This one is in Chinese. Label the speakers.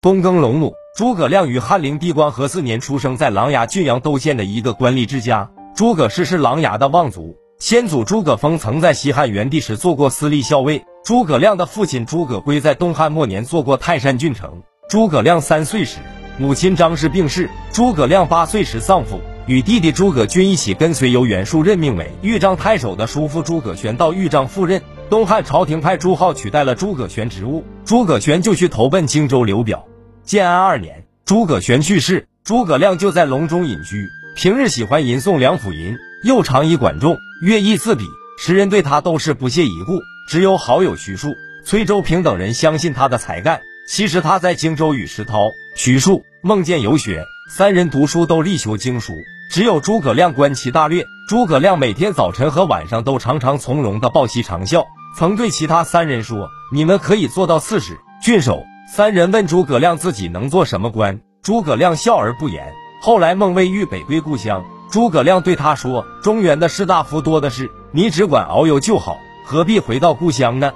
Speaker 1: 躬耕龙母，诸葛亮于汉灵帝光和四年出生在琅琊郡阳窦县的一个官吏之家。诸葛氏是琅琊的望族，先祖诸葛丰曾在西汉元帝时做过司隶校尉。诸葛亮的父亲诸葛圭在东汉末年做过泰山郡丞。诸葛亮三岁时，母亲张氏病逝，诸葛亮八岁时丧父，与弟弟诸葛均一起跟随由袁术任命为豫章太守的叔父诸葛玄到豫章赴任。东汉朝廷派朱浩取代了诸葛玄职务，诸葛玄就去投奔荆州刘表。建安二年，诸葛玄去世，诸葛亮就在隆中隐居。平日喜欢吟诵梁甫吟，又常以管仲、乐毅自比，时人对他都是不屑一顾。只有好友徐庶、崔周平等人相信他的才干。其实他在荆州与石涛、徐庶、孟建游学，三人读书都力求经书，只有诸葛亮观其大略。诸葛亮每天早晨和晚上都常常从容的报喜长啸，曾对其他三人说：“你们可以做到刺史、郡守。”三人问诸葛亮自己能做什么官，诸葛亮笑而不言。后来孟卫欲北归故乡，诸葛亮对他说：“中原的士大夫多的是，你只管遨游就好，何必回到故乡呢？”